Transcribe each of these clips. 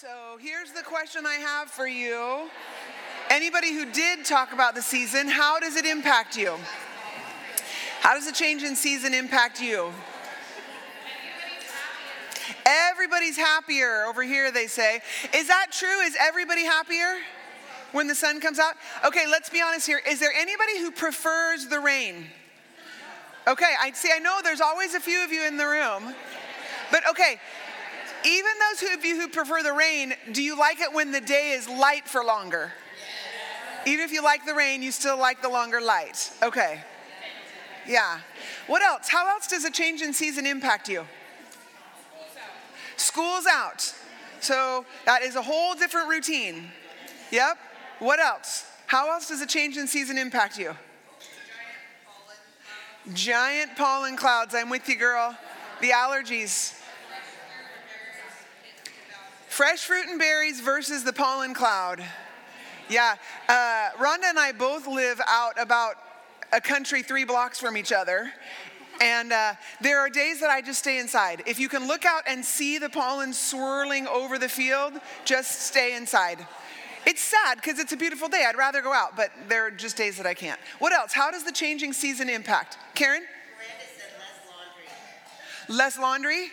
So here's the question I have for you. Anybody who did talk about the season, how does it impact you? How does a change in season impact you? Everybody's happier over here, they say. Is that true? Is everybody happier when the sun comes out? Okay, let's be honest here. Is there anybody who prefers the rain? Okay, I see, I know there's always a few of you in the room. But okay, even those of you who prefer the rain, do you like it when the day is light for longer? Even if you like the rain, you still like the longer light. Okay. Yeah. What else? How else does a change in season impact you? School's out. So that is a whole different routine. Yep. What else? How else does a change in season impact you? Giant pollen clouds. I'm with you, girl. The allergies. Fresh fruit and berries versus the pollen cloud. Yeah. Uh, Rhonda and I both live out about a country three blocks from each other. And uh, there are days that I just stay inside. If you can look out and see the pollen swirling over the field, just stay inside. It's sad because it's a beautiful day. I'd rather go out, but there are just days that I can't. What else? How does the changing season impact? Karen? Less laundry. Less laundry?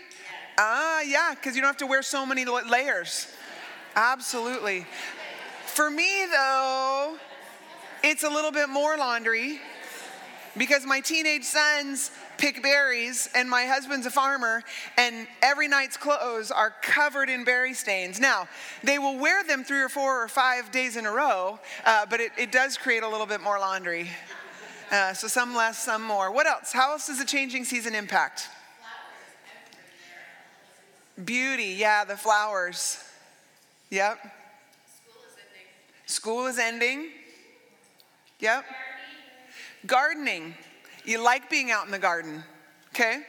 Ah, yeah, because you don't have to wear so many layers. Absolutely. For me, though, it's a little bit more laundry because my teenage sons pick berries and my husband's a farmer and every night's clothes are covered in berry stains. Now they will wear them three or four or five days in a row uh, but it, it, does create a little bit more laundry. Uh, so some less some more. What else? How else does the changing season impact beauty yeah the flowers yep school is ending, school is ending. yep Gardening. You like being out in the garden. Okay?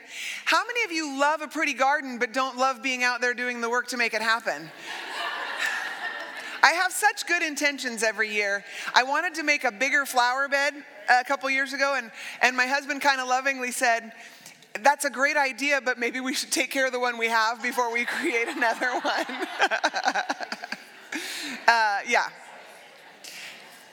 How many of you love a pretty garden but don't love being out there doing the work to make it happen? I have such good intentions every year. I wanted to make a bigger flower bed a couple years ago, and, and my husband kind of lovingly said, That's a great idea, but maybe we should take care of the one we have before we create another one. uh, yeah,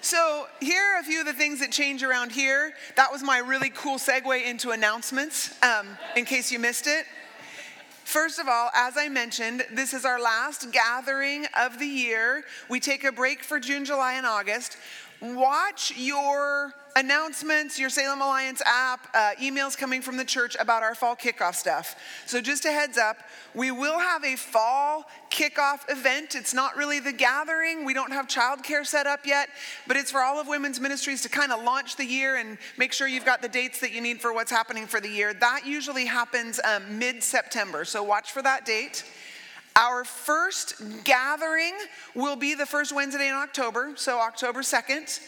so, here are a few of the things that change around here. That was my really cool segue into announcements, um, in case you missed it. First of all, as I mentioned, this is our last gathering of the year. We take a break for June, July, and August. Watch your announcements, your Salem Alliance app, uh, emails coming from the church about our fall kickoff stuff. So, just a heads up, we will have a fall kickoff event. It's not really the gathering, we don't have childcare set up yet, but it's for all of women's ministries to kind of launch the year and make sure you've got the dates that you need for what's happening for the year. That usually happens um, mid September, so watch for that date. Our first gathering will be the first Wednesday in October, so October 2nd.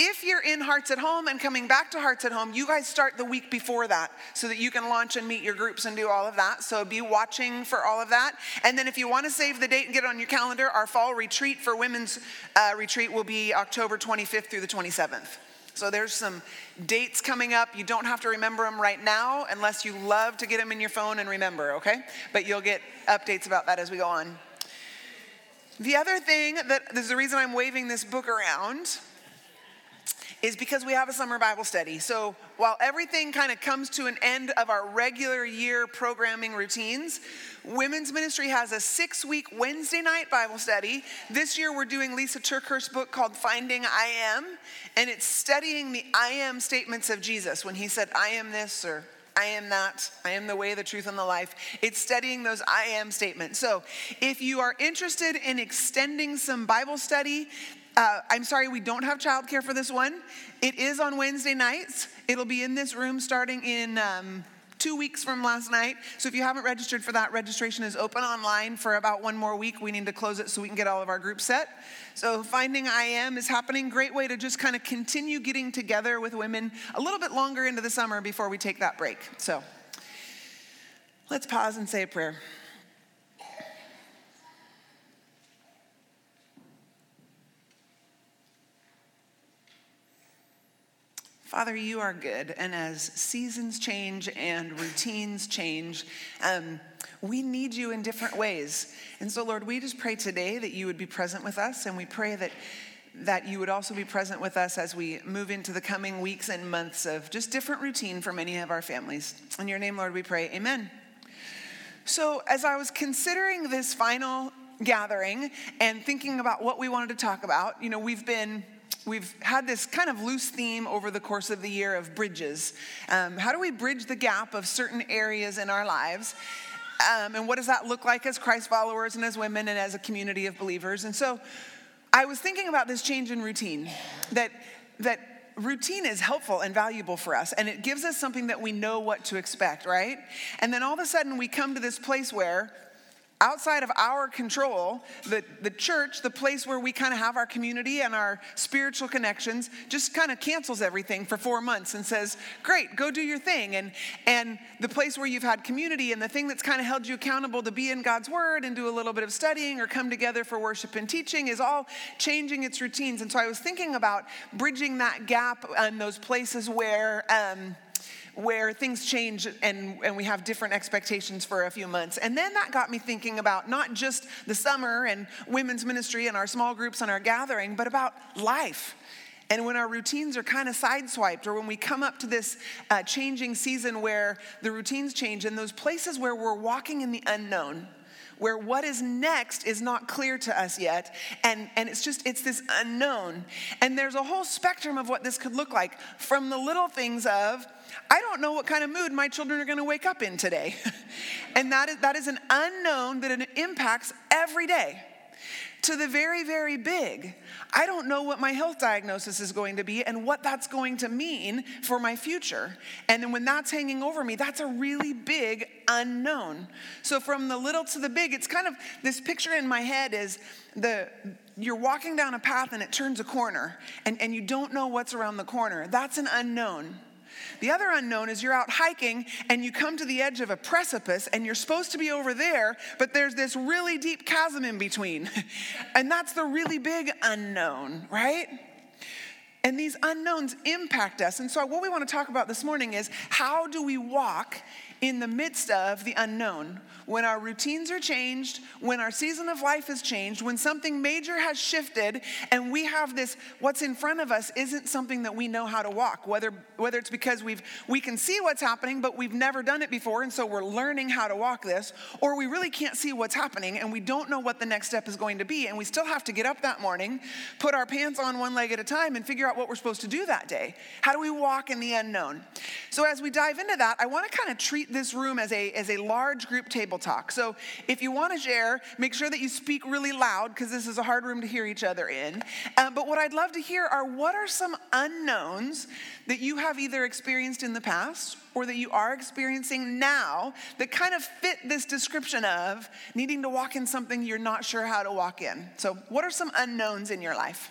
If you're in Hearts at Home and coming back to Hearts at Home, you guys start the week before that so that you can launch and meet your groups and do all of that. So be watching for all of that. And then if you want to save the date and get it on your calendar, our fall retreat for women's uh, retreat will be October 25th through the 27th. So there's some dates coming up. You don't have to remember them right now unless you love to get them in your phone and remember, okay? But you'll get updates about that as we go on. The other thing that this is the reason I'm waving this book around is because we have a summer Bible study. So while everything kind of comes to an end of our regular year programming routines, women's ministry has a six week Wednesday night Bible study. This year we're doing Lisa TerKeurst's book called Finding I Am, and it's studying the I am statements of Jesus when he said, I am this or I am that. I am the way, the truth, and the life. It's studying those I am statements. So, if you are interested in extending some Bible study, uh, I'm sorry, we don't have childcare for this one. It is on Wednesday nights. It'll be in this room starting in um, two weeks from last night. So if you haven't registered for that, registration is open online for about one more week. We need to close it so we can get all of our groups set. So finding I am is happening. Great way to just kind of continue getting together with women a little bit longer into the summer before we take that break. So let's pause and say a prayer. Father, you are good. And as seasons change and routines change, um, we need you in different ways. And so, Lord, we just pray today that you would be present with us. And we pray that, that you would also be present with us as we move into the coming weeks and months of just different routine for many of our families. In your name, Lord, we pray. Amen. So, as I was considering this final gathering and thinking about what we wanted to talk about, you know, we've been we've had this kind of loose theme over the course of the year of bridges. Um, how do we bridge the gap of certain areas in our lives? Um, and what does that look like as Christ followers and as women and as a community of believers? And so I was thinking about this change in routine that, that routine is helpful and valuable for us and it gives us something that we know what to expect, right? And then all of a sudden we come to this place where outside of our control, the, the church, the place where we kind of have our community and our spiritual connections, just kind of cancels everything for four months and says, Great, go do your thing. And, and the place where you've had community and the thing that's kind of held you accountable to be in God's word and do a little bit of studying or come together for worship and teaching is all changing its routines. And so I was thinking about bridging that gap and those places where. Um, where things change and, and we have different expectations for a few months. And then that got me thinking about not just the summer and women's ministry and our small groups and our gathering, but about life. And when our routines are kind of sideswiped, or when we come up to this uh, changing season where the routines change, and those places where we're walking in the unknown, where what is next is not clear to us yet and, and it's just it's this unknown and there's a whole spectrum of what this could look like from the little things of I don't know what kind of mood my children are going to wake up in today. and that is, that is an unknown that impacts every day. To the very, very big. I don't know what my health diagnosis is going to be and what that's going to mean for my future. And then when that's hanging over me, that's a really big unknown. So from the little to the big, it's kind of this picture in my head is the you're walking down a path and it turns a corner and, and you don't know what's around the corner. That's an unknown. The other unknown is you're out hiking and you come to the edge of a precipice and you're supposed to be over there, but there's this really deep chasm in between. and that's the really big unknown, right? And these unknowns impact us. And so, what we want to talk about this morning is how do we walk in the midst of the unknown, when our routines are changed, when our season of life has changed, when something major has shifted, and we have this, what's in front of us isn't something that we know how to walk, whether, whether it's because we've, we can see what's happening, but we've never done it before, and so we're learning how to walk this, or we really can't see what's happening, and we don't know what the next step is going to be, and we still have to get up that morning, put our pants on one leg at a time, and figure out what we're supposed to do that day. How do we walk in the unknown? So, as we dive into that, I want to kind of treat this room as a, as a large group table talk. So if you want to share, make sure that you speak really loud because this is a hard room to hear each other in. Uh, but what I'd love to hear are what are some unknowns that you have either experienced in the past or that you are experiencing now that kind of fit this description of needing to walk in something you're not sure how to walk in. So, what are some unknowns in your life?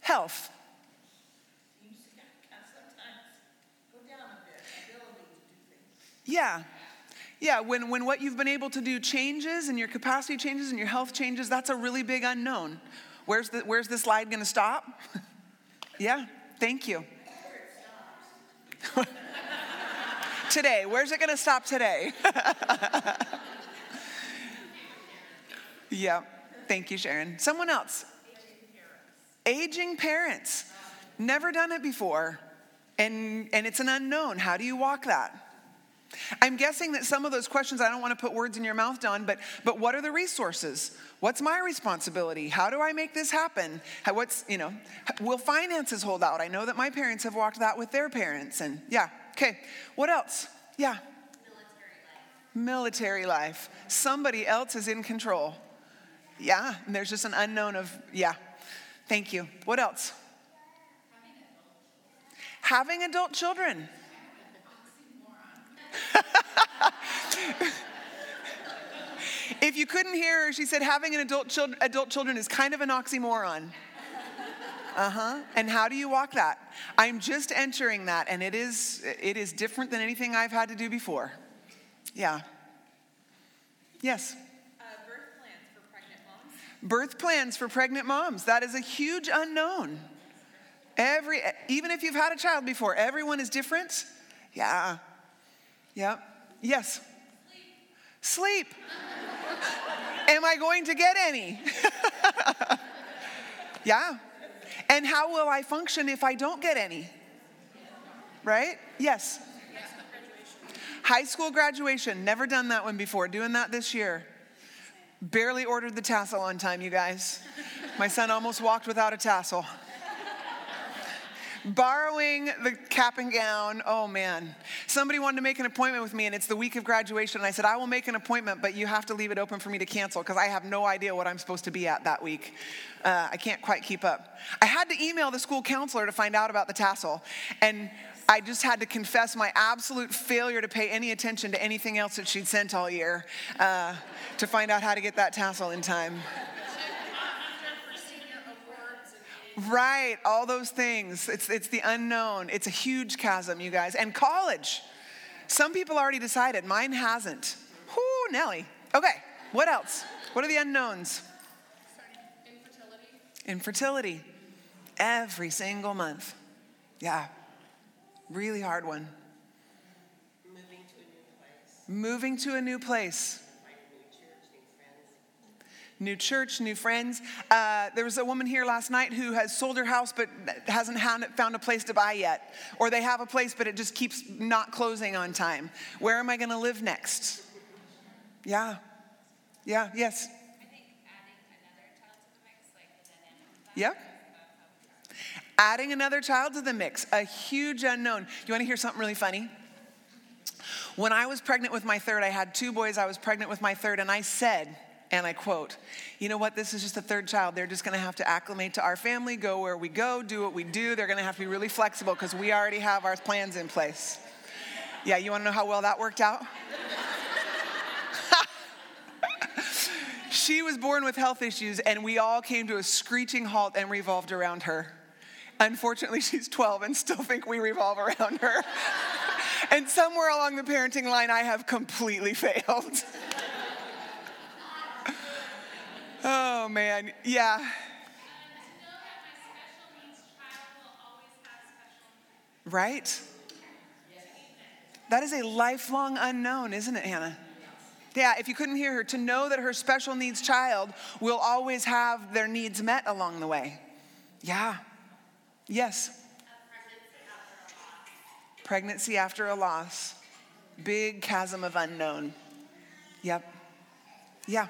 Health. Yeah. Yeah, when, when what you've been able to do changes and your capacity changes and your health changes, that's a really big unknown. Where's the, where's the slide gonna stop? yeah, thank you. today, where's it gonna stop today? yeah, thank you, Sharon. Someone else. Aging parents. Aging parents. Never done it before. And, and it's an unknown. How do you walk that? I'm guessing that some of those questions, I don't want to put words in your mouth, Don, but, but what are the resources? What's my responsibility? How do I make this happen? How, what's, you know, will finances hold out? I know that my parents have walked that with their parents. And yeah, okay. What else? Yeah. Military life. Military life. Somebody else is in control. Yeah, and there's just an unknown of, yeah. Thank you. What else? Having adult children. If you couldn't hear her, she said having an adult, children, adult children is kind of an oxymoron. Uh huh. And how do you walk that? I'm just entering that, and it is it is different than anything I've had to do before. Yeah. Yes. Uh, birth plans for pregnant moms. Birth plans for pregnant moms, that is a huge unknown. Every, even if you've had a child before, everyone is different. Yeah. Yep. Yes. Sleep. Am I going to get any? yeah. And how will I function if I don't get any? Right? Yes. High school graduation, never done that one before. Doing that this year. Barely ordered the tassel on time, you guys. My son almost walked without a tassel. Borrowing the cap and gown, oh man. Somebody wanted to make an appointment with me, and it's the week of graduation. And I said, I will make an appointment, but you have to leave it open for me to cancel because I have no idea what I'm supposed to be at that week. Uh, I can't quite keep up. I had to email the school counselor to find out about the tassel. And I just had to confess my absolute failure to pay any attention to anything else that she'd sent all year uh, to find out how to get that tassel in time. Right, all those things. It's, it's the unknown. It's a huge chasm, you guys. And college. Some people already decided, mine hasn't. Whoo, Nelly. Okay, what else? What are the unknowns? Infertility. Infertility. Every single month. Yeah. Really hard one. Moving to a new place. Moving to a new place. New church, new friends. Uh, there was a woman here last night who has sold her house but hasn't found a place to buy yet. Or they have a place but it just keeps not closing on time. Where am I going to live next? Yeah. Yeah, yes. Yep. Adding another child to the mix, a huge unknown. You want to hear something really funny? When I was pregnant with my third, I had two boys. I was pregnant with my third, and I said, and I quote, You know what? This is just a third child. They're just going to have to acclimate to our family, go where we go, do what we do. They're going to have to be really flexible because we already have our plans in place. Yeah, you want to know how well that worked out? she was born with health issues, and we all came to a screeching halt and revolved around her. Unfortunately, she's 12 and still think we revolve around her. and somewhere along the parenting line, I have completely failed. Oh, man. Yeah. Right? That is a lifelong unknown, isn't it, Hannah? Yeah, if you couldn't hear her, to know that her special needs child will always have their needs met along the way. Yeah. Yes. Pregnancy after a loss. Big chasm of unknown. Yep. Yeah.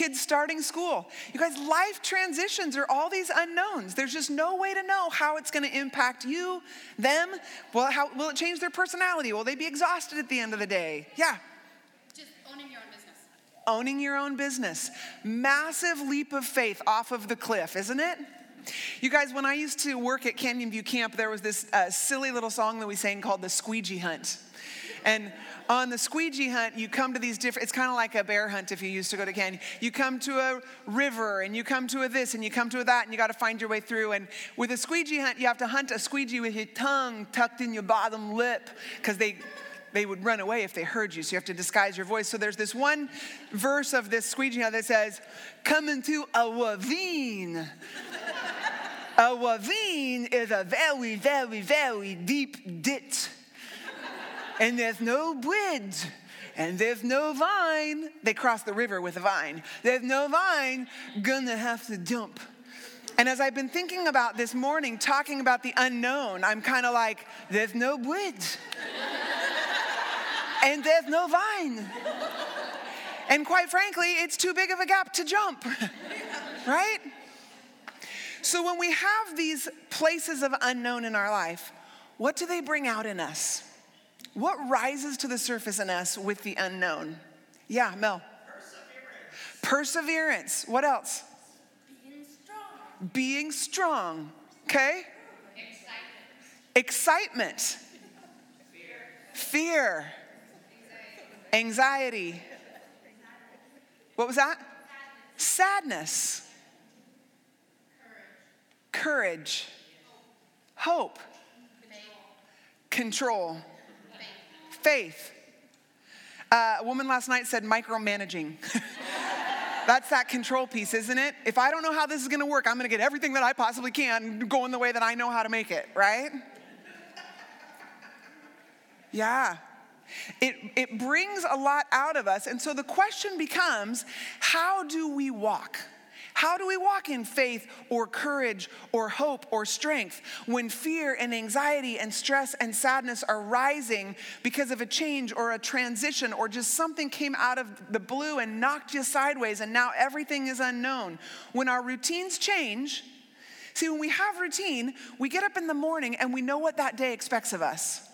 Kids starting school. Kids starting school. You guys, life transitions are all these unknowns. There's just no way to know how it's going to impact you, them. Well, how will it change their personality? Will they be exhausted at the end of the day? Yeah. Just owning your own business. Owning your own business. Massive leap of faith off of the cliff, isn't it? You guys, when I used to work at Canyon View Camp, there was this uh, silly little song that we sang called the Squeegee Hunt. And on the squeegee hunt, you come to these different, it's kind of like a bear hunt if you used to go to Canyon. You come to a river and you come to a this and you come to a that and you got to find your way through. And with a squeegee hunt, you have to hunt a squeegee with your tongue tucked in your bottom lip because they, they would run away if they heard you. So you have to disguise your voice. So there's this one verse of this squeegee hunt that says, Coming to a ravine. A ravine is a very, very, very deep ditch. And there's no bridge. And there's no vine. They cross the river with a vine. There's no vine. Gonna have to jump. And as I've been thinking about this morning, talking about the unknown, I'm kind of like, there's no bridge. and there's no vine. And quite frankly, it's too big of a gap to jump. right? So when we have these places of unknown in our life, what do they bring out in us? What rises to the surface in us with the unknown? Yeah, Mel. Perseverance. Perseverance. What else? Being strong. Being strong. Okay? Excitement. Excitement. Fear. Fear. Anxiety. Anxiety. What was that? Sadness. Sadness courage, hope, control, faith. Uh, a woman last night said micromanaging. That's that control piece, isn't it? If I don't know how this is gonna work, I'm gonna get everything that I possibly can going the way that I know how to make it, right? Yeah. It, it brings a lot out of us. And so the question becomes how do we walk? How do we walk in faith or courage or hope or strength when fear and anxiety and stress and sadness are rising because of a change or a transition or just something came out of the blue and knocked you sideways and now everything is unknown? When our routines change, see, when we have routine, we get up in the morning and we know what that day expects of us.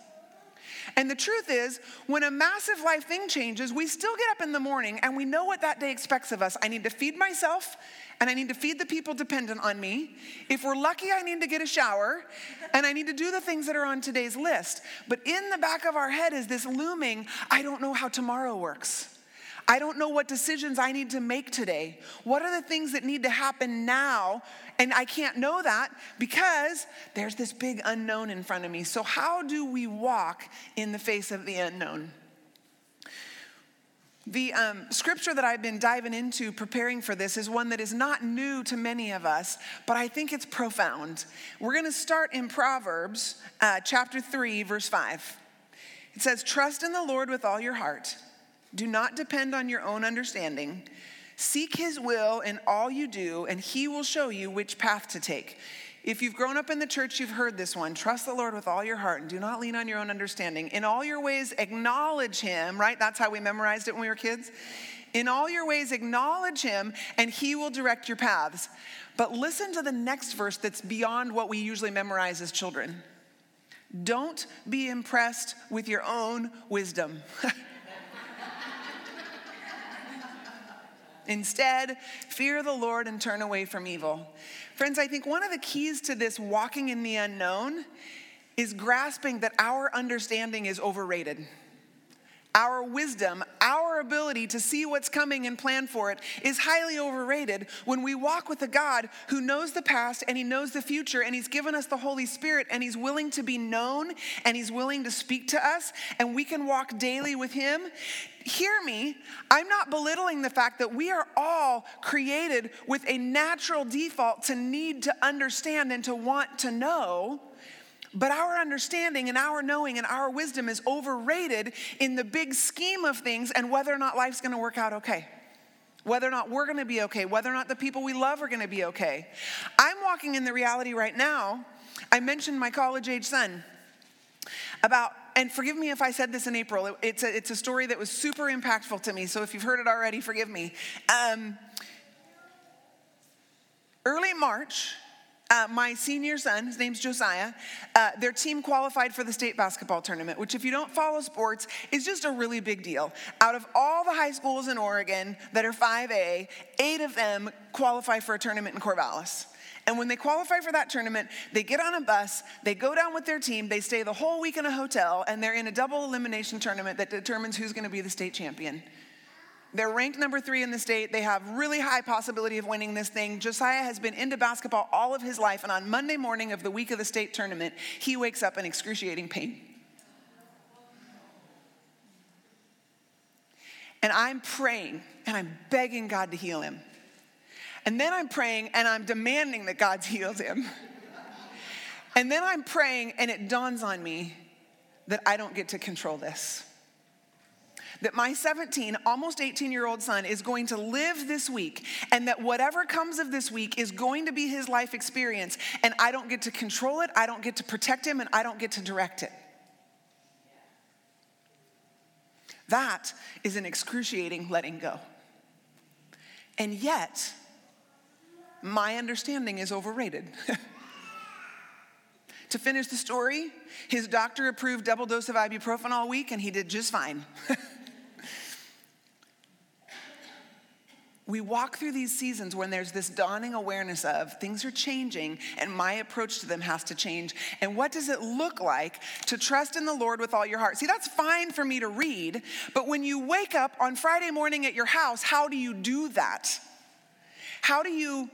And the truth is, when a massive life thing changes, we still get up in the morning and we know what that day expects of us. I need to feed myself and I need to feed the people dependent on me. If we're lucky, I need to get a shower and I need to do the things that are on today's list. But in the back of our head is this looming I don't know how tomorrow works. I don't know what decisions I need to make today. What are the things that need to happen now? And I can't know that because there's this big unknown in front of me. So, how do we walk in the face of the unknown? The um, scripture that I've been diving into preparing for this is one that is not new to many of us, but I think it's profound. We're going to start in Proverbs uh, chapter 3, verse 5. It says, Trust in the Lord with all your heart do not depend on your own understanding. Seek his will in all you do, and he will show you which path to take. If you've grown up in the church, you've heard this one. Trust the Lord with all your heart and do not lean on your own understanding. In all your ways, acknowledge him, right? That's how we memorized it when we were kids. In all your ways, acknowledge him, and he will direct your paths. But listen to the next verse that's beyond what we usually memorize as children. Don't be impressed with your own wisdom. Instead, fear the Lord and turn away from evil. Friends, I think one of the keys to this walking in the unknown is grasping that our understanding is overrated our wisdom, our ability to see what's coming and plan for it is highly overrated when we walk with a God who knows the past and he knows the future and he's given us the Holy Spirit and he's willing to be known and he's willing to speak to us and we can walk daily with him. Hear me, I'm not belittling the fact that we are all created with a natural default to need to understand and to want to know. But our understanding and our knowing and our wisdom is overrated in the big scheme of things and whether or not life's gonna work out okay. Whether or not we're gonna be okay, whether or not the people we love are gonna be okay. I'm walking in the reality right now. I mentioned my college age son about, and forgive me if I said this in April, it's a, it's a story that was super impactful to me. So if you've heard it already, forgive me. Um, early March, uh, my senior son, his name's Josiah, uh, their team qualified for the state basketball tournament, which, if you don't follow sports, is just a really big deal. Out of all the high schools in Oregon that are 5A, eight of them qualify for a tournament in Corvallis. And when they qualify for that tournament, they get on a bus, they go down with their team, they stay the whole week in a hotel, and they're in a double elimination tournament that determines who's gonna be the state champion. They're ranked number three in the state. They have really high possibility of winning this thing. Josiah has been into basketball all of his life, and on Monday morning of the week of the state tournament, he wakes up in excruciating pain. And I'm praying and I'm begging God to heal him. And then I'm praying and I'm demanding that God's healed him. And then I'm praying and it dawns on me that I don't get to control this that my 17, almost 18 year old son is going to live this week, and that whatever comes of this week is going to be his life experience. And I don't get to control it, I don't get to protect him, and I don't get to direct it. That is an excruciating letting go. And yet, my understanding is overrated. to finish the story, his doctor approved double dose of ibuprofen all week and he did just fine. we walk through these seasons when there's this dawning awareness of things are changing and my approach to them has to change. And what does it look like to trust in the Lord with all your heart? See, that's fine for me to read, but when you wake up on Friday morning at your house, how do you do that? How do you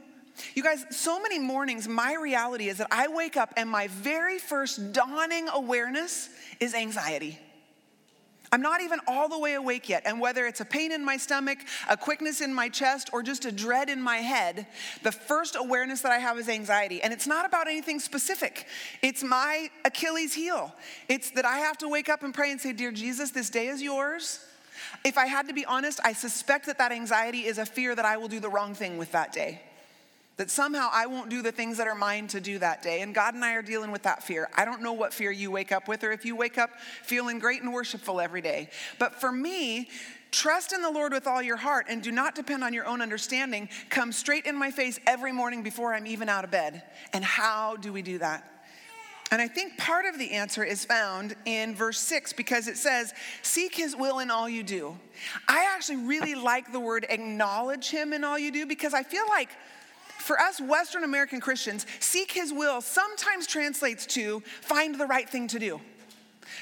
you guys, so many mornings, my reality is that I wake up and my very first dawning awareness is anxiety. I'm not even all the way awake yet. And whether it's a pain in my stomach, a quickness in my chest, or just a dread in my head, the first awareness that I have is anxiety. And it's not about anything specific, it's my Achilles heel. It's that I have to wake up and pray and say, Dear Jesus, this day is yours. If I had to be honest, I suspect that that anxiety is a fear that I will do the wrong thing with that day. That somehow I won't do the things that are mine to do that day. And God and I are dealing with that fear. I don't know what fear you wake up with or if you wake up feeling great and worshipful every day. But for me, trust in the Lord with all your heart and do not depend on your own understanding comes straight in my face every morning before I'm even out of bed. And how do we do that? And I think part of the answer is found in verse six because it says, Seek his will in all you do. I actually really like the word acknowledge him in all you do because I feel like for us Western American Christians, seek his will sometimes translates to find the right thing to do.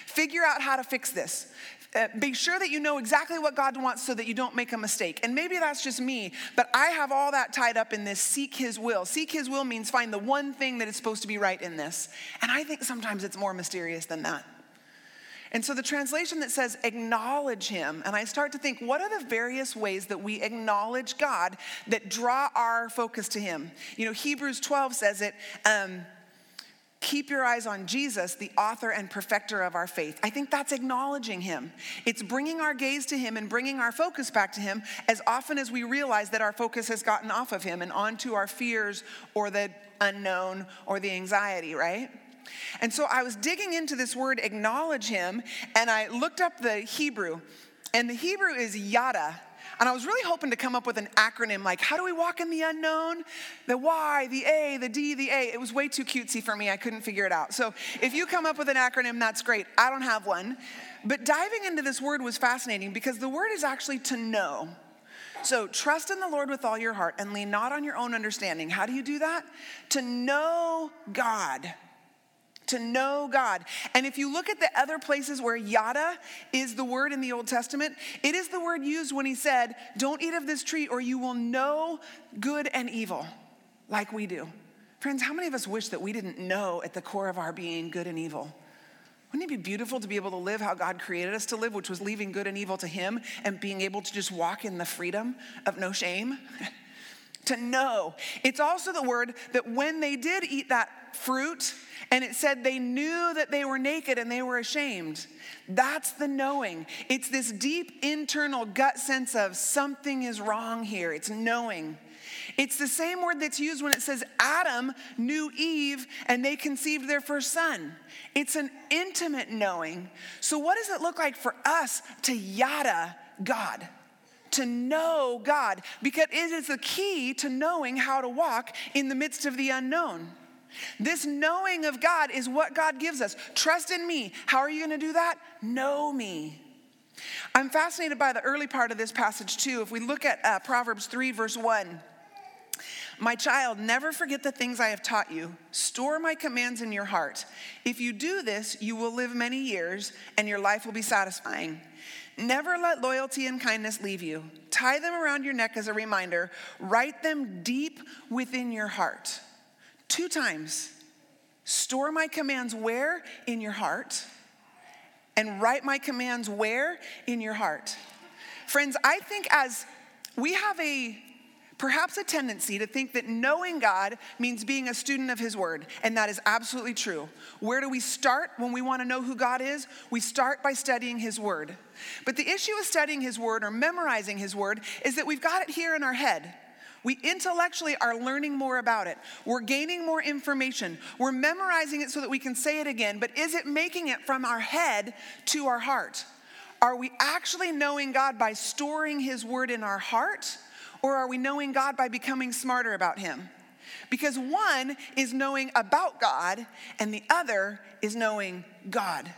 Figure out how to fix this. Uh, be sure that you know exactly what God wants so that you don't make a mistake. And maybe that's just me, but I have all that tied up in this seek his will. Seek his will means find the one thing that is supposed to be right in this. And I think sometimes it's more mysterious than that. And so the translation that says acknowledge him, and I start to think, what are the various ways that we acknowledge God that draw our focus to him? You know, Hebrews 12 says it. Um, Keep your eyes on Jesus, the author and perfecter of our faith. I think that's acknowledging him. It's bringing our gaze to him and bringing our focus back to him as often as we realize that our focus has gotten off of him and onto our fears or the unknown or the anxiety, right? And so I was digging into this word acknowledge him and I looked up the Hebrew. And the Hebrew is yada. And I was really hoping to come up with an acronym like, how do we walk in the unknown? The Y, the A, the D, the A. It was way too cutesy for me. I couldn't figure it out. So if you come up with an acronym, that's great. I don't have one. But diving into this word was fascinating because the word is actually to know. So trust in the Lord with all your heart and lean not on your own understanding. How do you do that? To know God to know God. And if you look at the other places where yada is the word in the Old Testament, it is the word used when he said, Don't eat of this tree or you will know good and evil, like we do. Friends, how many of us wish that we didn't know at the core of our being good and evil? Wouldn't it be beautiful to be able to live how God created us to live, which was leaving good and evil to Him and being able to just walk in the freedom of no shame? to know. It's also the word that when they did eat that fruit, and it said they knew that they were naked and they were ashamed. That's the knowing. It's this deep internal gut sense of something is wrong here. It's knowing. It's the same word that's used when it says Adam knew Eve and they conceived their first son. It's an intimate knowing. So, what does it look like for us to yada God? To know God, because it is the key to knowing how to walk in the midst of the unknown. This knowing of God is what God gives us. Trust in me. How are you going to do that? Know me. I'm fascinated by the early part of this passage too. If we look at uh, Proverbs 3, verse 1. My child, never forget the things I have taught you. Store my commands in your heart. If you do this, you will live many years and your life will be satisfying. Never let loyalty and kindness leave you. Tie them around your neck as a reminder. Write them deep within your heart two times. Store my commands where? In your heart. And write my commands where? In your heart. Friends, I think as we have a perhaps a tendency to think that knowing God means being a student of His Word, and that is absolutely true. Where do we start when we want to know who God is? We start by studying His Word. But the issue with studying His Word or memorizing His Word is that we've got it here in our head. We intellectually are learning more about it. We're gaining more information. We're memorizing it so that we can say it again, but is it making it from our head to our heart? Are we actually knowing God by storing His word in our heart, or are we knowing God by becoming smarter about Him? Because one is knowing about God, and the other is knowing God.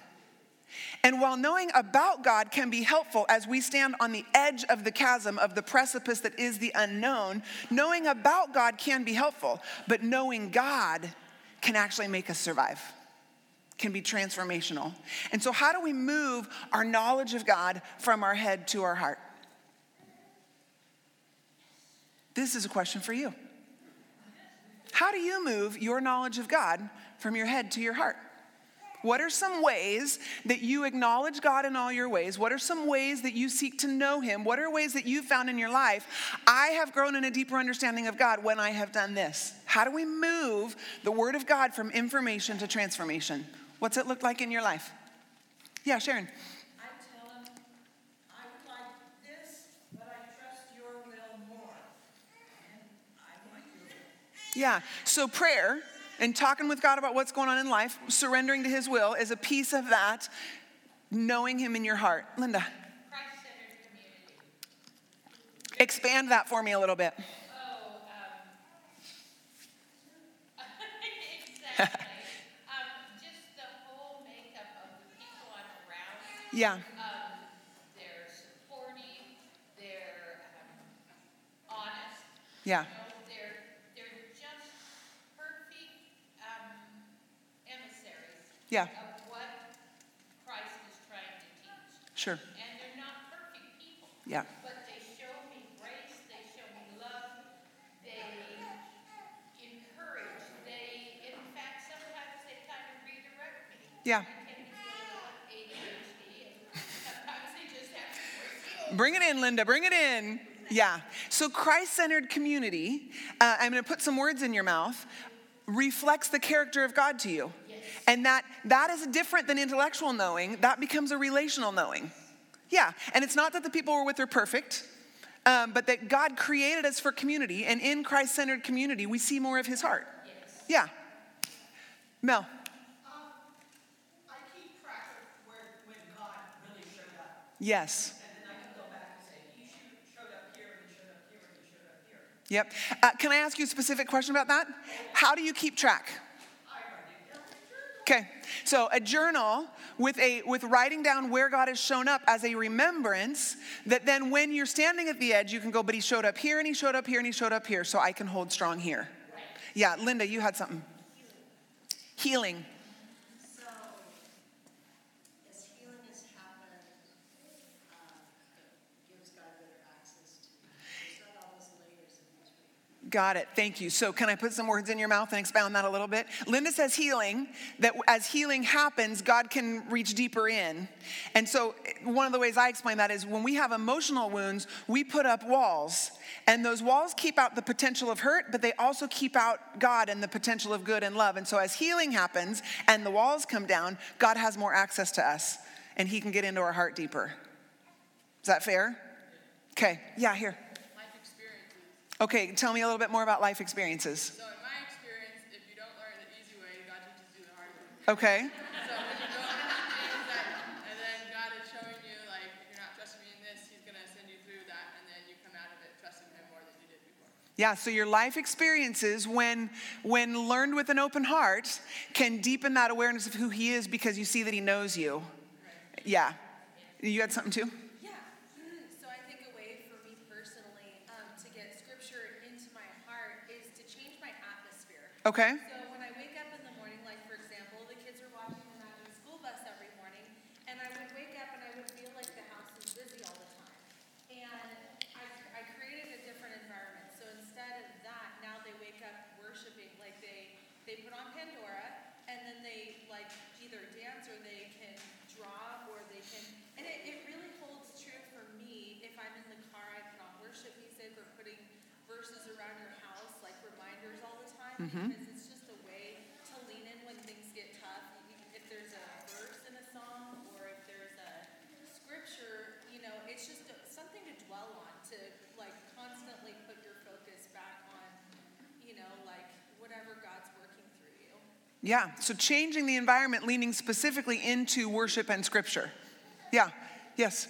And while knowing about God can be helpful as we stand on the edge of the chasm of the precipice that is the unknown, knowing about God can be helpful, but knowing God can actually make us survive, can be transformational. And so, how do we move our knowledge of God from our head to our heart? This is a question for you. How do you move your knowledge of God from your head to your heart? What are some ways that you acknowledge God in all your ways? What are some ways that you seek to know Him? What are ways that you've found in your life? I have grown in a deeper understanding of God when I have done this. How do we move the Word of God from information to transformation? What's it look like in your life? Yeah, Sharon. I tell him, I would like this, but I trust your will more. And I want your will. Yeah. So prayer and talking with God about what's going on in life, surrendering to His will, is a piece of that. Knowing Him in your heart, Linda. Expand that for me a little bit. Oh, um, exactly. um, just the whole makeup of the people I'm around. Yeah. Um, they're supportive. They're um, honest. Yeah. You know, they're they're just perfect um, emissaries Yeah. of what Christ is trying to teach. Sure. And they're not perfect people. Yeah. But they show me grace, they show me love, they encourage, they, in fact, sometimes they kind of redirect me. Yeah. I tend to be a little ADHD, and sometimes they just have to force you. Bring it in, Linda. Bring it in. Yeah. So, Christ centered community, uh, I'm going to put some words in your mouth, reflects the character of God to you. And that, that is different than intellectual knowing, that becomes a relational knowing. Yeah. And it's not that the people we're with are perfect. Um, but that God created us for community, and in Christ centered community, we see more of his heart. Yeah. Mel. I keep track of where, really. Yes. And then I can go back and say, he showed showed up here, and he showed up here, and he showed up here. Yep. Uh, can I ask you a specific question about that? How do you keep track? I write it down in a journal. Okay, so a journal with a with writing down where God has shown up as a remembrance that then when you're standing at the edge, you can go, but he showed up here and he showed up here and he showed up here, so I can hold strong here. Yeah, Linda, you had something. Healing. So, as healing has happened, um, it gives God better access to you. There's not all those layers in between. Got it. Thank you. So, can I put some words in your mouth and expound that a little bit? Linda says healing, that as healing happens, God can reach deeper in. And so, one of the ways I explain that is when we have emotional wounds, we put up walls. And those walls keep out the potential of hurt, but they also keep out God and the potential of good and love. And so, as healing happens and the walls come down, God has more access to us and He can get into our heart deeper. Is that fair? Okay. Yeah, here. Okay, tell me a little bit more about life experiences. So in my experience, if you don't learn the easy way, God teaches you the hard way. Okay. So when you go into that, and then God is showing you like if you're not trusting me in this, He's gonna send you through that, and then you come out of it trusting Him more than you did before. Yeah, so your life experiences, when, when learned with an open heart, can deepen that awareness of who He is because you see that He knows you. Yeah. You had something too? Yeah. So I think a way for me personally um, to get scripture into my heart is to change my atmosphere. Okay. So when I wake up in the morning, like for example, the kids are watching the Magic School Bus every morning, and I would wake up and I would feel like the house is busy all the time. And I, I created a different environment. So instead of that, now they wake up worshiping, like they they put on Pandora, and then they like either dance or they can draw or they can, and it, it really holds true for me. If I'm in the car, I put on worship music or putting verses around your house, like reminders time, because it's just a way to lean in when things get tough. If there's a verse in a song or if there's a scripture, you know, it's just a, something to dwell on, to like constantly put your focus back on, you know, like whatever God's working through you. Yeah, so changing the environment, leaning specifically into worship and scripture. Yeah, yes.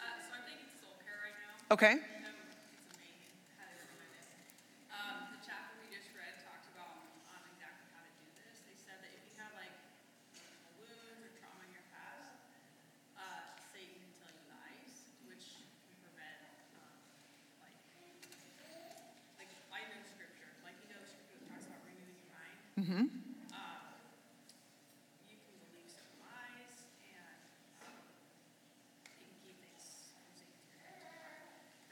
Uh, so I'm taking soul care right now. Okay. Um, it's amazing. Highly recommend it. Um, the chapter we just read talked about um, exactly how to do this. They said that if you have like emotional wounds or trauma in your past, uh, Satan can tell you lies, which can prevent um, like like I know scripture, like you know scripture that talks about renewing your mind. Mm-hmm. Um, you can believe some lies and um, it can keep things from sinking to your head. Mm-hmm.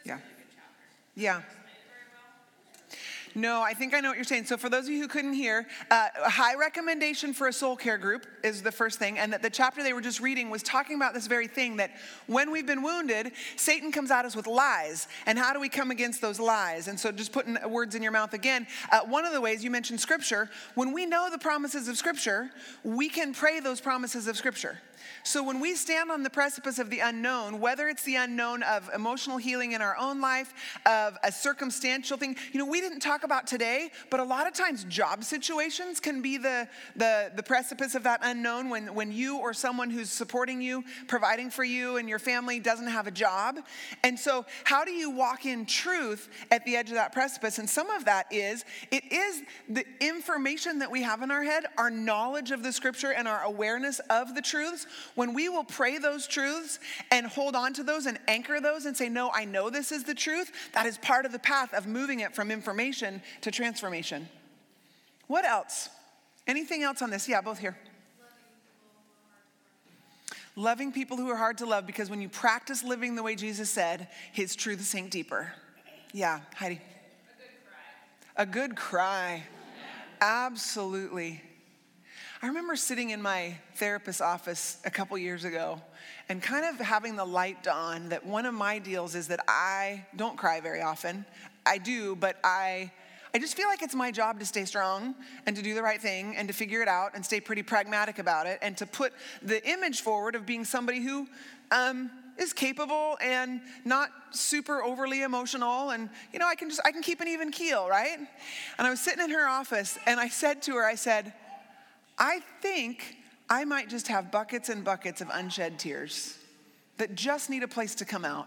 Yeah. a really good chapter. Yeah. Explain it very well. No, I think I know what you're saying. So, for those of you who couldn't hear, uh, a high recommendation for a soul care group is the first thing. And that the chapter they were just reading was talking about this very thing that when we've been wounded, Satan comes at us with lies. And how do we come against those lies? And so, just putting words in your mouth again, uh, one of the ways you mentioned scripture, when we know the promises of scripture, we can pray those promises of scripture. So when we stand on the precipice of the unknown, whether it's the unknown of emotional healing in our own life, of a circumstantial thing, you know, we didn't talk about today, but a lot of times job situations can be the, the, the precipice of that unknown when, when you or someone who's supporting you, providing for you and your family doesn't have a job. And so how do you walk in truth at the edge of that precipice? And some of that is, it is the information that we have in our head, our knowledge of the scripture and our awareness of the truths when we will pray those truths and hold on to those and anchor those and say, No, I know this is the truth, that is part of the path of moving it from information to transformation. What else? Anything else on this? Yeah, both here. Loving people who are hard to love because when you practice living the way Jesus said, his truths sink deeper. Yeah, Heidi. A good cry. A good cry. Absolutely. I remember sitting in my therapist's office a couple years ago and kind of having the light dawn that one of my deals is that I don't cry very often. I do, but I I just feel like it's my job to stay strong and to do the right thing and to figure it out and stay pretty pragmatic about it and to put the image forward of being somebody who um, is capable and not super overly emotional and you know I can just I can keep an even keel, right? And I was sitting in her office and I said to her, I said, I think I might just have buckets and buckets of unshed tears that just need a place to come out.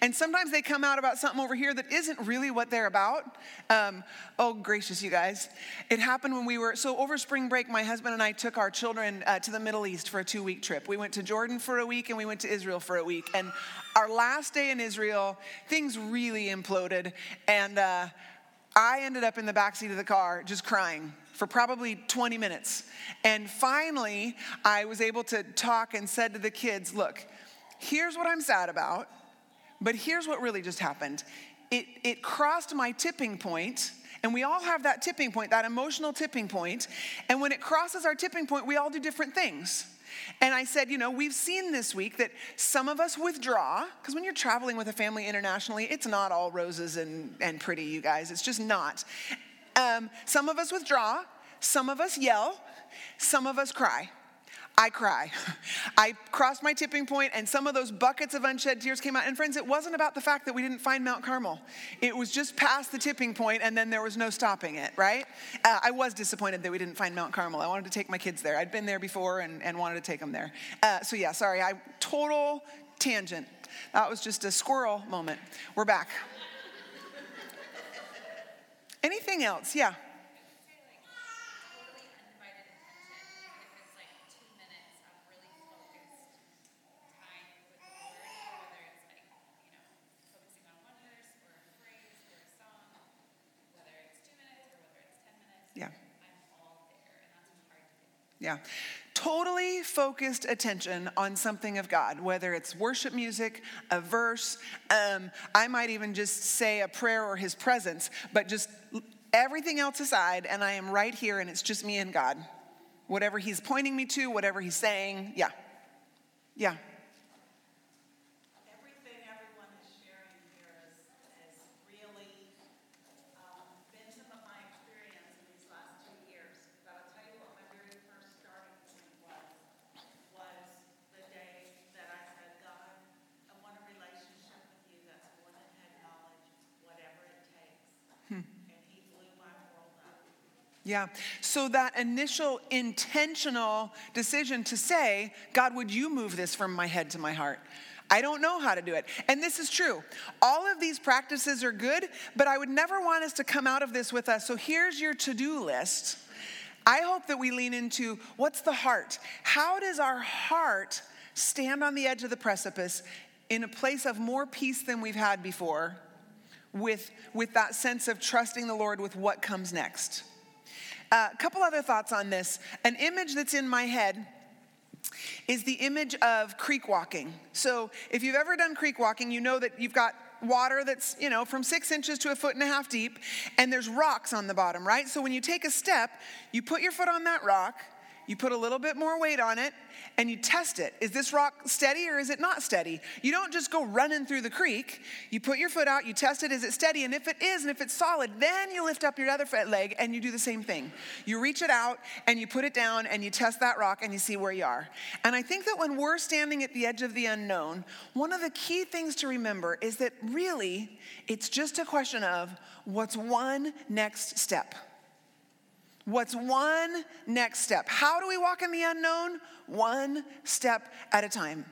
And sometimes they come out about something over here that isn't really what they're about. Um, oh, gracious, you guys. It happened when we were, so over spring break, my husband and I took our children uh, to the Middle East for a two week trip. We went to Jordan for a week and we went to Israel for a week. And our last day in Israel, things really imploded. And uh, I ended up in the backseat of the car just crying for probably 20 minutes. And finally, I was able to talk and said to the kids, Look, here's what I'm sad about, but here's what really just happened. It, it crossed my tipping point, and we all have that tipping point, that emotional tipping point. And when it crosses our tipping point, we all do different things. And I said, you know, we've seen this week that some of us withdraw, because when you're traveling with a family internationally, it's not all roses and, and pretty, you guys. It's just not. Um, some of us withdraw, some of us yell, some of us cry. I cry. I crossed my tipping point, and some of those buckets of unshed tears came out. And friends, it wasn't about the fact that we didn't find Mount Carmel. It was just past the tipping point, and then there was no stopping it, right? Uh, I was disappointed that we didn't find Mount Carmel. I wanted to take my kids there. I'd been there before and, and wanted to take them there. Uh, so, yeah, sorry, I total tangent. That was just a squirrel moment. We're back. Anything else? Yeah. Yeah. Totally focused attention on something of God, whether it's worship music, a verse, um, I might even just say a prayer or his presence, but just everything else aside, and I am right here and it's just me and God. Whatever he's pointing me to, whatever he's saying, yeah. Yeah. Everything everyone is sharing here is, is really um, been some of my experience in these last two years. But I'll tell you what my very first starting point was, was the day that I said, God, I want a relationship with you that's more than head knowledge, whatever it takes. And he blew my world up. Yeah. So that initial intentional decision to say, God, would you move this from my head to my heart? I don't know how to do it. And this is true. All of these practices are good, but I would never want us to come out of this with us. So here's your to do list. I hope that we lean into what's the heart? How does our heart stand on the edge of the precipice in a place of more peace than we've had before with, with that sense of trusting the Lord with what comes next? A couple other thoughts on this. An image that's in my head is the image of creek walking. So if you've ever done creek walking, you know that you've got water that's, you know, from six inches to a foot and a half deep, and there's rocks on the bottom, right? So when you take a step, you put your foot on that rock, you put a little bit more weight on it, and you test it. Is this rock steady or is it not steady? You don't just go running through the creek. You put your foot out, you test it, is it steady? And if it is, and if it's solid, then you lift up your other leg and you do the same thing. You reach it out and you put it down and you test that rock and you see where you are. And I think that when we're standing at the edge of the unknown, one of the key things to remember is that really it's just a question of what's one next step. What's one next step? How do we walk in the unknown? One step at a time.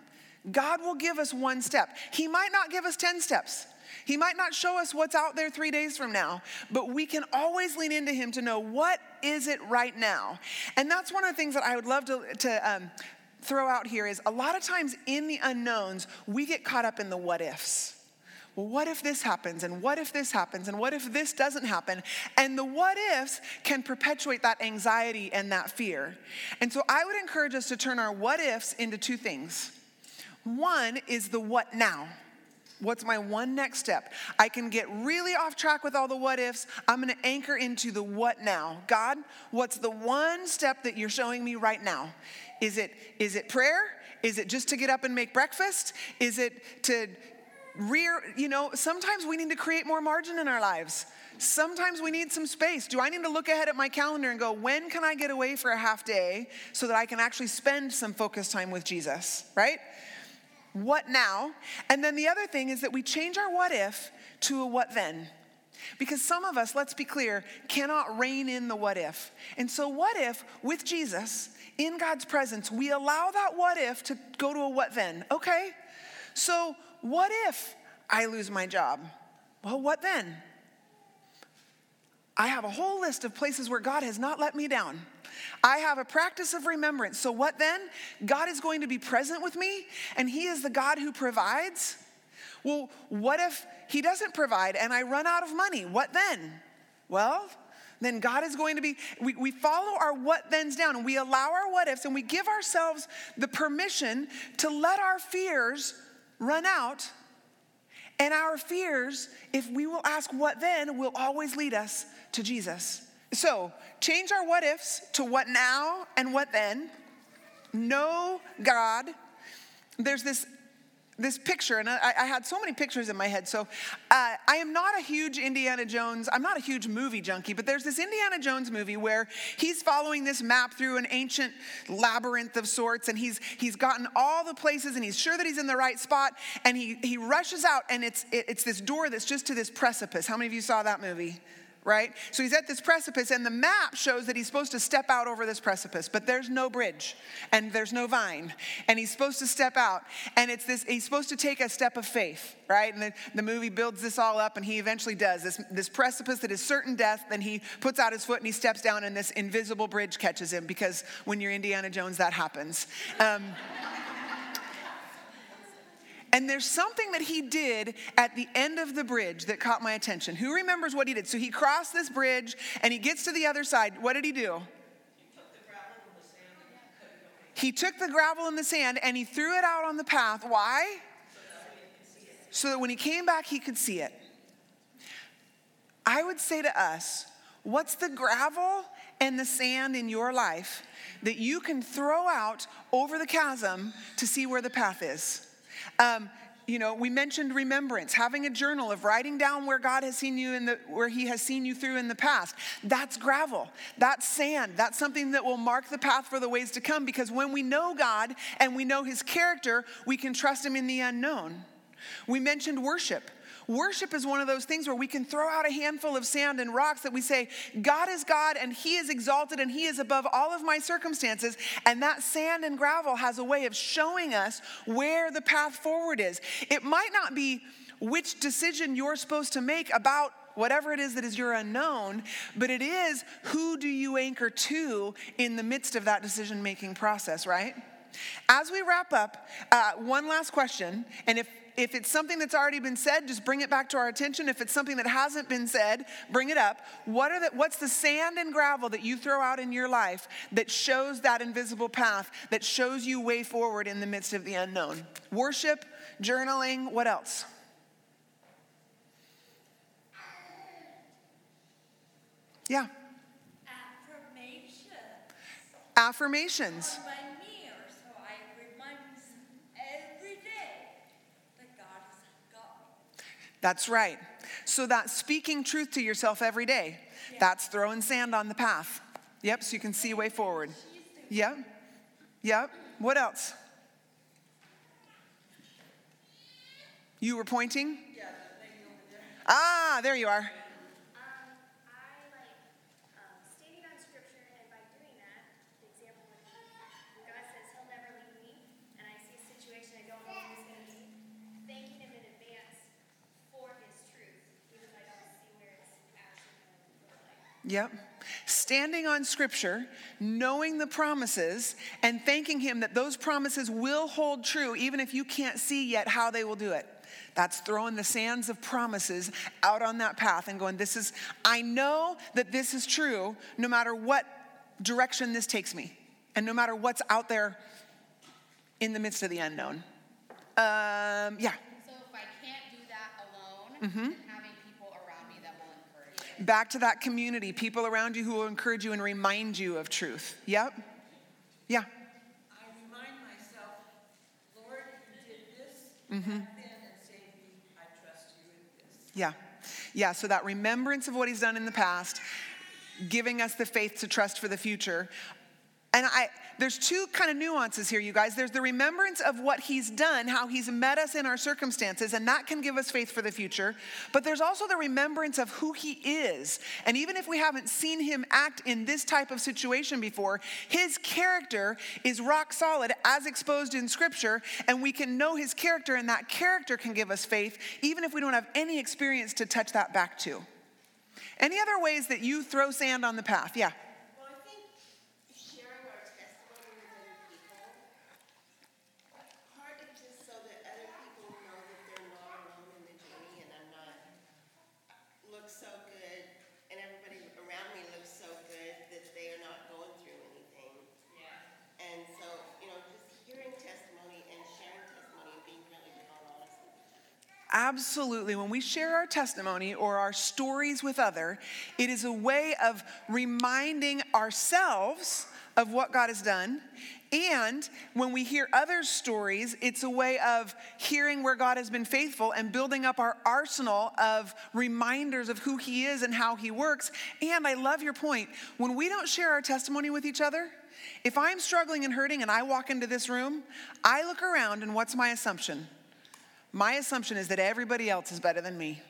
God will give us one step. He might not give us 10 steps. He might not show us what's out there three days from now, but we can always lean into Him to know what is it right now. And that's one of the things that I would love to, to um, throw out here is a lot of times in the unknowns, we get caught up in the what ifs well, what if this happens? And what if this happens? And what if this doesn't happen? And the what ifs can perpetuate that anxiety and that fear. And so I would encourage us to turn our what ifs into two things. One is the what now. What's my one next step? I can get really off track with all the what ifs. I'm going to anchor into the what now. God, what's the one step that you're showing me right now? Is it is it prayer? Is it just to get up and make breakfast? Is it to rear, you know, sometimes we need to create more margin in our lives. Sometimes we need some space. Do I need to look ahead at my calendar and go, when can I get away for a half day so that I can actually spend some focus time with Jesus, right? What now? And then the other thing is that we change our what if to a what then. Because some of us, let's be clear, cannot rein in the what if. And so, what if with Jesus in God's presence, we allow that what if to go to a what then? Okay, so what if I lose my job? Well, what then? I have a whole list of places where God has not let me down. I have a practice of remembrance. So, what then? God is going to be present with me, and He is the God who provides. Well, what if He doesn't provide and I run out of money? What then? Well, then God is going to be, we, we follow our what thens down and we allow our what ifs and we give ourselves the permission to let our fears run out. And our fears, if we will ask what then, will always lead us to Jesus. So change our what ifs to what now and what then. Know God. There's this this picture, and I, I, had so many pictures in my head. So uh, I am not a huge Indiana Jones, I'm not a huge movie junkie, but there's this Indiana Jones movie where he's following this map through an ancient labyrinth of sorts, and he's he's gotten all the places, and he's sure that he's in the right spot, and he he rushes out, and it's it, it's this door that's just to this precipice. How many of you saw that movie? Right? So he's at this precipice, and the map shows that he's supposed to step out over this precipice, but there's no bridge and there's no vine, and he's supposed to step out, and it's this. He's supposed to take a step of faith, right? And the, the movie builds this all up, and he eventually does this this precipice that is certain death. Then he puts out his foot and he steps down, and this invisible bridge catches him because when you're Indiana Jones, that happens. Um, and there's something that he did at the end of the bridge that caught my attention. Who remembers what he did? So he crossed this bridge and he gets to the other side. What did he do? He took the gravel and the sand and he threw it out on the path. Why? So that when he came back, he could see it. I would say to us, what's the gravel and the sand in your life that you can throw out over the chasm to see where the path is? Um, you know, we mentioned remembrance, having a journal of writing down where God has seen you in the where He has seen you through in the past. That's gravel. That's sand. That's something that will mark the path for the ways to come. Because when we know God and we know His character, we can trust Him in the unknown. We mentioned worship. Worship is one of those things where we can throw out a handful of sand and rocks that we say, God is God and He is exalted and He is above all of my circumstances. And that sand and gravel has a way of showing us where the path forward is. It might not be which decision you're supposed to make about whatever it is that is your unknown, but it is who do you anchor to in the midst of that decision making process, right? As we wrap up, uh, one last question, and if if it's something that's already been said, just bring it back to our attention. If it's something that hasn't been said, bring it up. What are the, what's the sand and gravel that you throw out in your life that shows that invisible path, that shows you way forward in the midst of the unknown? Worship, journaling, what else? Yeah. Affirmations Affirmations. on my mirror, so I remind myself every day that God has got me. That's right. So that speaking truth to yourself every day, that's throwing sand on the path. Yep, so you can see a way forward. Yep. Yep. What else? You were pointing? Ah, there you are. Um, I like um, standing on scripture, and by doing that, the example would be when God says He'll never leave me, and I see a situation I don't know what it's going to be, thanking Him in advance for His truth, even if I don't see where it's actually going to look like. Yep. Standing on scripture, knowing the promises, and thanking Him that those promises will hold true, even if you can't see yet how they will do it. That's throwing the sands of promises out on that path and going, This is, I know that this is true no matter what direction this takes me, and no matter what's out there in the midst of the unknown. Um, yeah. So if I can't do that alone, Mm-hmm. then having people around me that will encourage me. Back to that community, people around you who will encourage you and remind you of truth. Yep. Yeah. I remind myself, Lord, you did this Mm-hmm. back then and saved me. I trust you in this. Yeah. Yeah, so that remembrance of what he's done in the past, giving us the faith to trust for the future. And I there's two kind of nuances here, you guys. There's the remembrance of what he's done, how he's met us in our circumstances, and that can give us faith for the future. But there's also the remembrance of who he is. And even if we haven't seen him act in this type of situation before, his character is rock solid as exposed in scripture, and we can know his character, and that character can give us faith, even if we don't have any experience to touch that back to. Any other ways that you throw sand on the path? Yeah. Well, I think sharing our testimony with other people, part of just so that other people know that they're not alone in the journey and I'm not, look so good and everybody around me looks so good that they are not going through anything. Yeah. And so, you know, just hearing testimony and sharing testimony and being really honest with each other. Absolutely. When we share our testimony or our stories with other, it is a way of reminding ourselves of what God has done. And when we hear others' stories, it's a way of hearing where God has been faithful and building up our arsenal of reminders of who He is and how He works. And I love your point. When we don't share our testimony with each other, if I'm struggling and hurting and I walk into this room, I look around and what's my assumption? My assumption is that everybody else is better than me.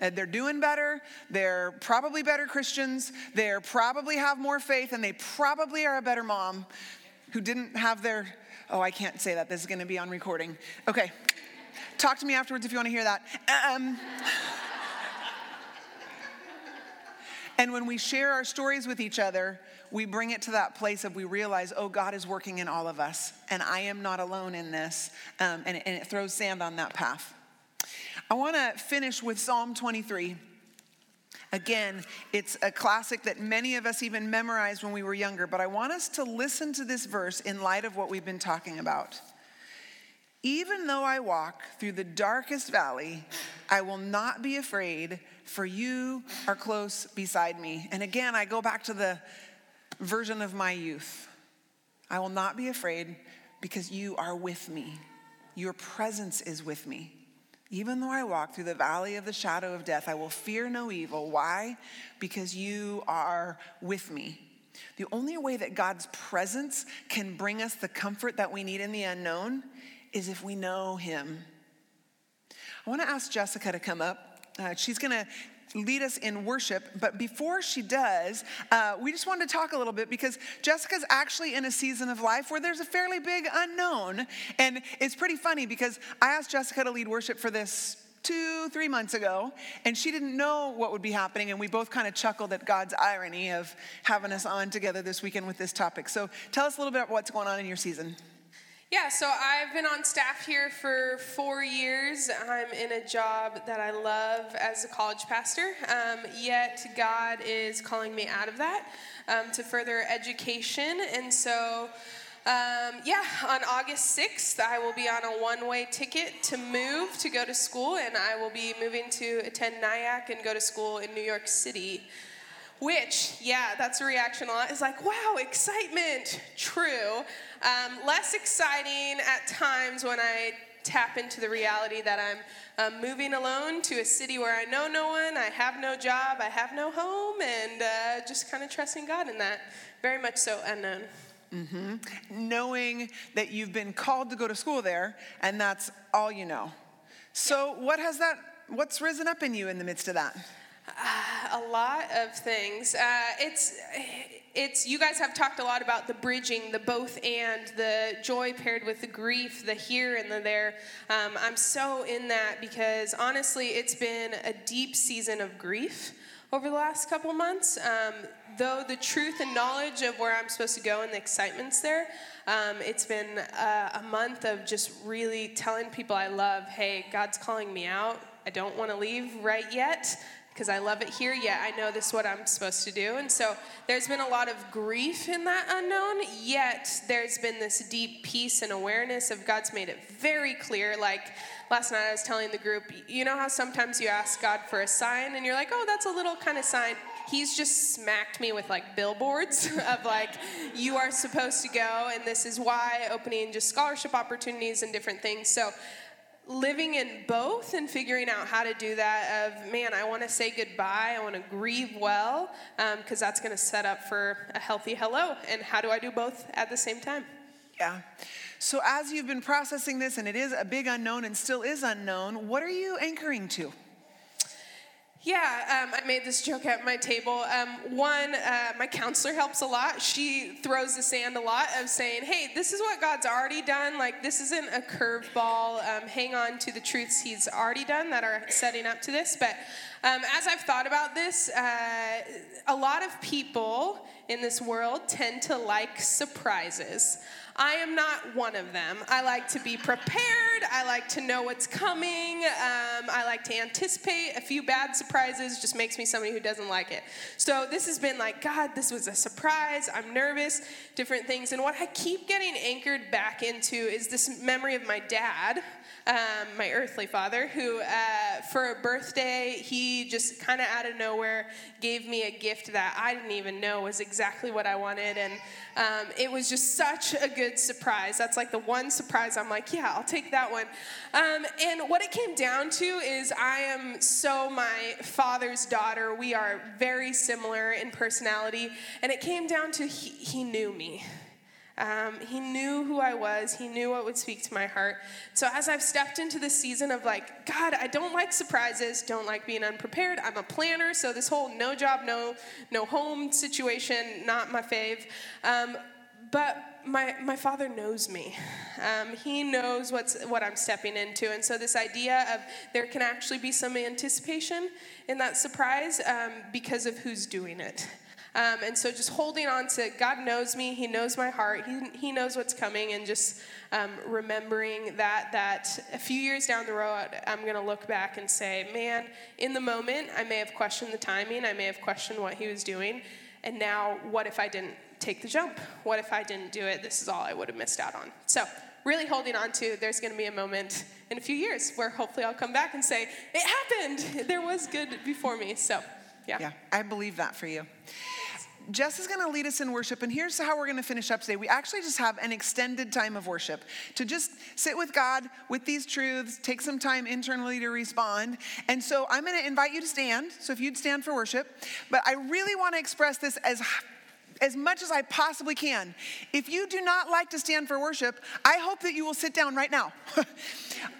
And they're doing better. They're probably better Christians. They probably have more faith, and they probably are a better mom who didn't have their. Oh, I can't say that. This is going to be on recording. Okay. Talk to me afterwards if you want to hear that. Um, and when we share our stories with each other, we bring it to that place of we realize, oh, God is working in all of us, and I am not alone in this. Um, and, and it throws sand on that path. I want to finish with Psalm 23. Again, it's a classic that many of us even memorized when we were younger, but I want us to listen to this verse in light of what we've been talking about. Even though I walk through the darkest valley, I will not be afraid, for you are close beside me. And again, I go back to the version of my youth. I will not be afraid because you are with me. Your presence is with me. Even though I walk through the valley of the shadow of death, I will fear no evil. Why? Because you are with me. The only way that God's presence can bring us the comfort that we need in the unknown is if we know Him. I want to ask Jessica to come up. Uh, she's going to lead us in worship. But before she does, uh, we just wanted to talk a little bit because Jessica's actually in a season of life where there's a fairly big unknown. And it's pretty funny because I asked Jessica to lead worship for this two, three months ago, and she didn't know what would be happening. And we both kind of chuckled at God's irony of having us on together this weekend with this topic. So tell us a little bit about what's going on in your season. Yeah, so I've been on staff here for four years. I'm in a job that I love as a college pastor, um, yet God is calling me out of that um, to further education. And so, um, yeah, on August 6th, I will be on a one way ticket to move to go to school, and I will be moving to attend Nyack and go to school in New York City. Which, yeah, that's a reaction a lot. Is like, wow, excitement. True. Um, less exciting at times when I tap into the reality that I'm um, moving alone to a city where I know no one, I have no job, I have no home, and uh, just kind of trusting God in that. Very much so unknown. Mm-hmm. Knowing that you've been called to go to school there, and that's all you know. So, what has that? What's risen up in you in the midst of that? A lot of things. Uh, it's it's you guys have talked a lot about the bridging, the both and, the joy paired with the grief, the here and the there. Um, I'm so in that because honestly, it's been a deep season of grief over the last couple months. Um, though the truth and knowledge of where I'm supposed to go and the excitement's there, um, it's been a, a month of just really telling people I love, hey, God's calling me out. I don't want to leave right yet because I love it here, yet I know this is what I'm supposed to do. And so there's been a lot of grief in that unknown, yet there's been this deep peace and awareness of God's made it very clear. Like last night, I was telling the group, you know how sometimes you ask God for a sign and you're like, oh, that's a little kind of sign. He's just smacked me with like billboards of like, you are supposed to go, and this is why, opening just scholarship opportunities and different things. So living in both and figuring out how to do that of man i want to say goodbye i want to grieve well because um, that's going to set up for a healthy hello and how do i do both at the same time? Yeah. So as you've been processing this and it is a big unknown and still is unknown what are you anchoring to yeah, um, I made this joke at my table. Um, one, uh, my counselor helps a lot. She throws the sand a lot of saying, hey, this is what God's already done. Like, this isn't a curveball. Um, hang on to the truths He's already done that are setting up to this. But um, as I've thought about this, uh, a lot of people in this world tend to like surprises. I am not one of them. I like to be prepared. I like to know what's coming. Um, I like to anticipate a few bad surprises, just makes me somebody who doesn't like it. So this has been like, God, this was a surprise. I'm nervous, different things. And what I keep getting anchored back into is this memory of my dad um, my earthly father, who uh, for a birthday, he just kind of out of nowhere gave me a gift that I didn't even know was exactly what I wanted. And um, it was just such a good surprise. That's like the one surprise I'm like, yeah, I'll take that one. Um, and what it came down to is I am so my father's daughter. We are very similar in personality. And it came down to he, he knew me. Um, he knew who I was. He knew what would speak to my heart. So as I've stepped into this season of like, God, I don't like surprises, don't like being unprepared. I'm a planner, so this whole no job, no no home situation, not my fave. Um, but my, my father knows me. Um, he knows what's, what I'm stepping into. And so, this idea of there can actually be some anticipation in that surprise um, because of who's doing it. Um, and so just holding on to God knows me, He knows my heart, He, he knows what's coming, and just um, remembering that that a few years down the road, I'm going to look back and say, man, in the moment, I may have questioned the timing, I may have questioned what He was doing, and now what if I didn't take the jump? What if I didn't do it? This is all I would have missed out on. So really holding on to there's going to be a moment in a few years where hopefully I'll come back and say, it happened. There was good before me. So, yeah. Yeah, I believe that for you. Jess is going to lead us in worship, and here's how we're going to finish up today. We actually just have an extended time of worship to just sit with God with these truths, take some time internally to respond. And so I'm going to invite you to stand. So if you'd stand for worship, but I really want to express this as as much as I possibly can. If you do not like to stand for worship, I hope that you will sit down right now.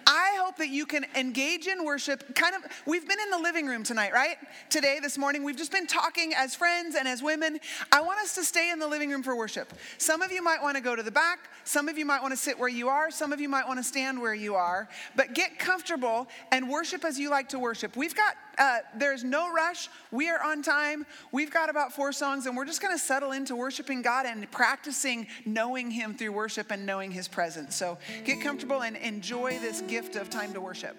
I hope that you can engage in worship. Kind of, we've been in the living room tonight, right? Today, this morning, we've just been talking as friends and as women. I want us to stay in the living room for worship. Some of you might want to go to the back, some of you might want to sit where you are, some of you might want to stand where you are, but get comfortable and worship as you like to worship. We've got, uh, there's no rush. We are on time. We've got about four songs, and we're just going to settle into worshiping God and practicing knowing Him through worship and knowing His presence. So get comfortable and enjoy this gift of time to worship.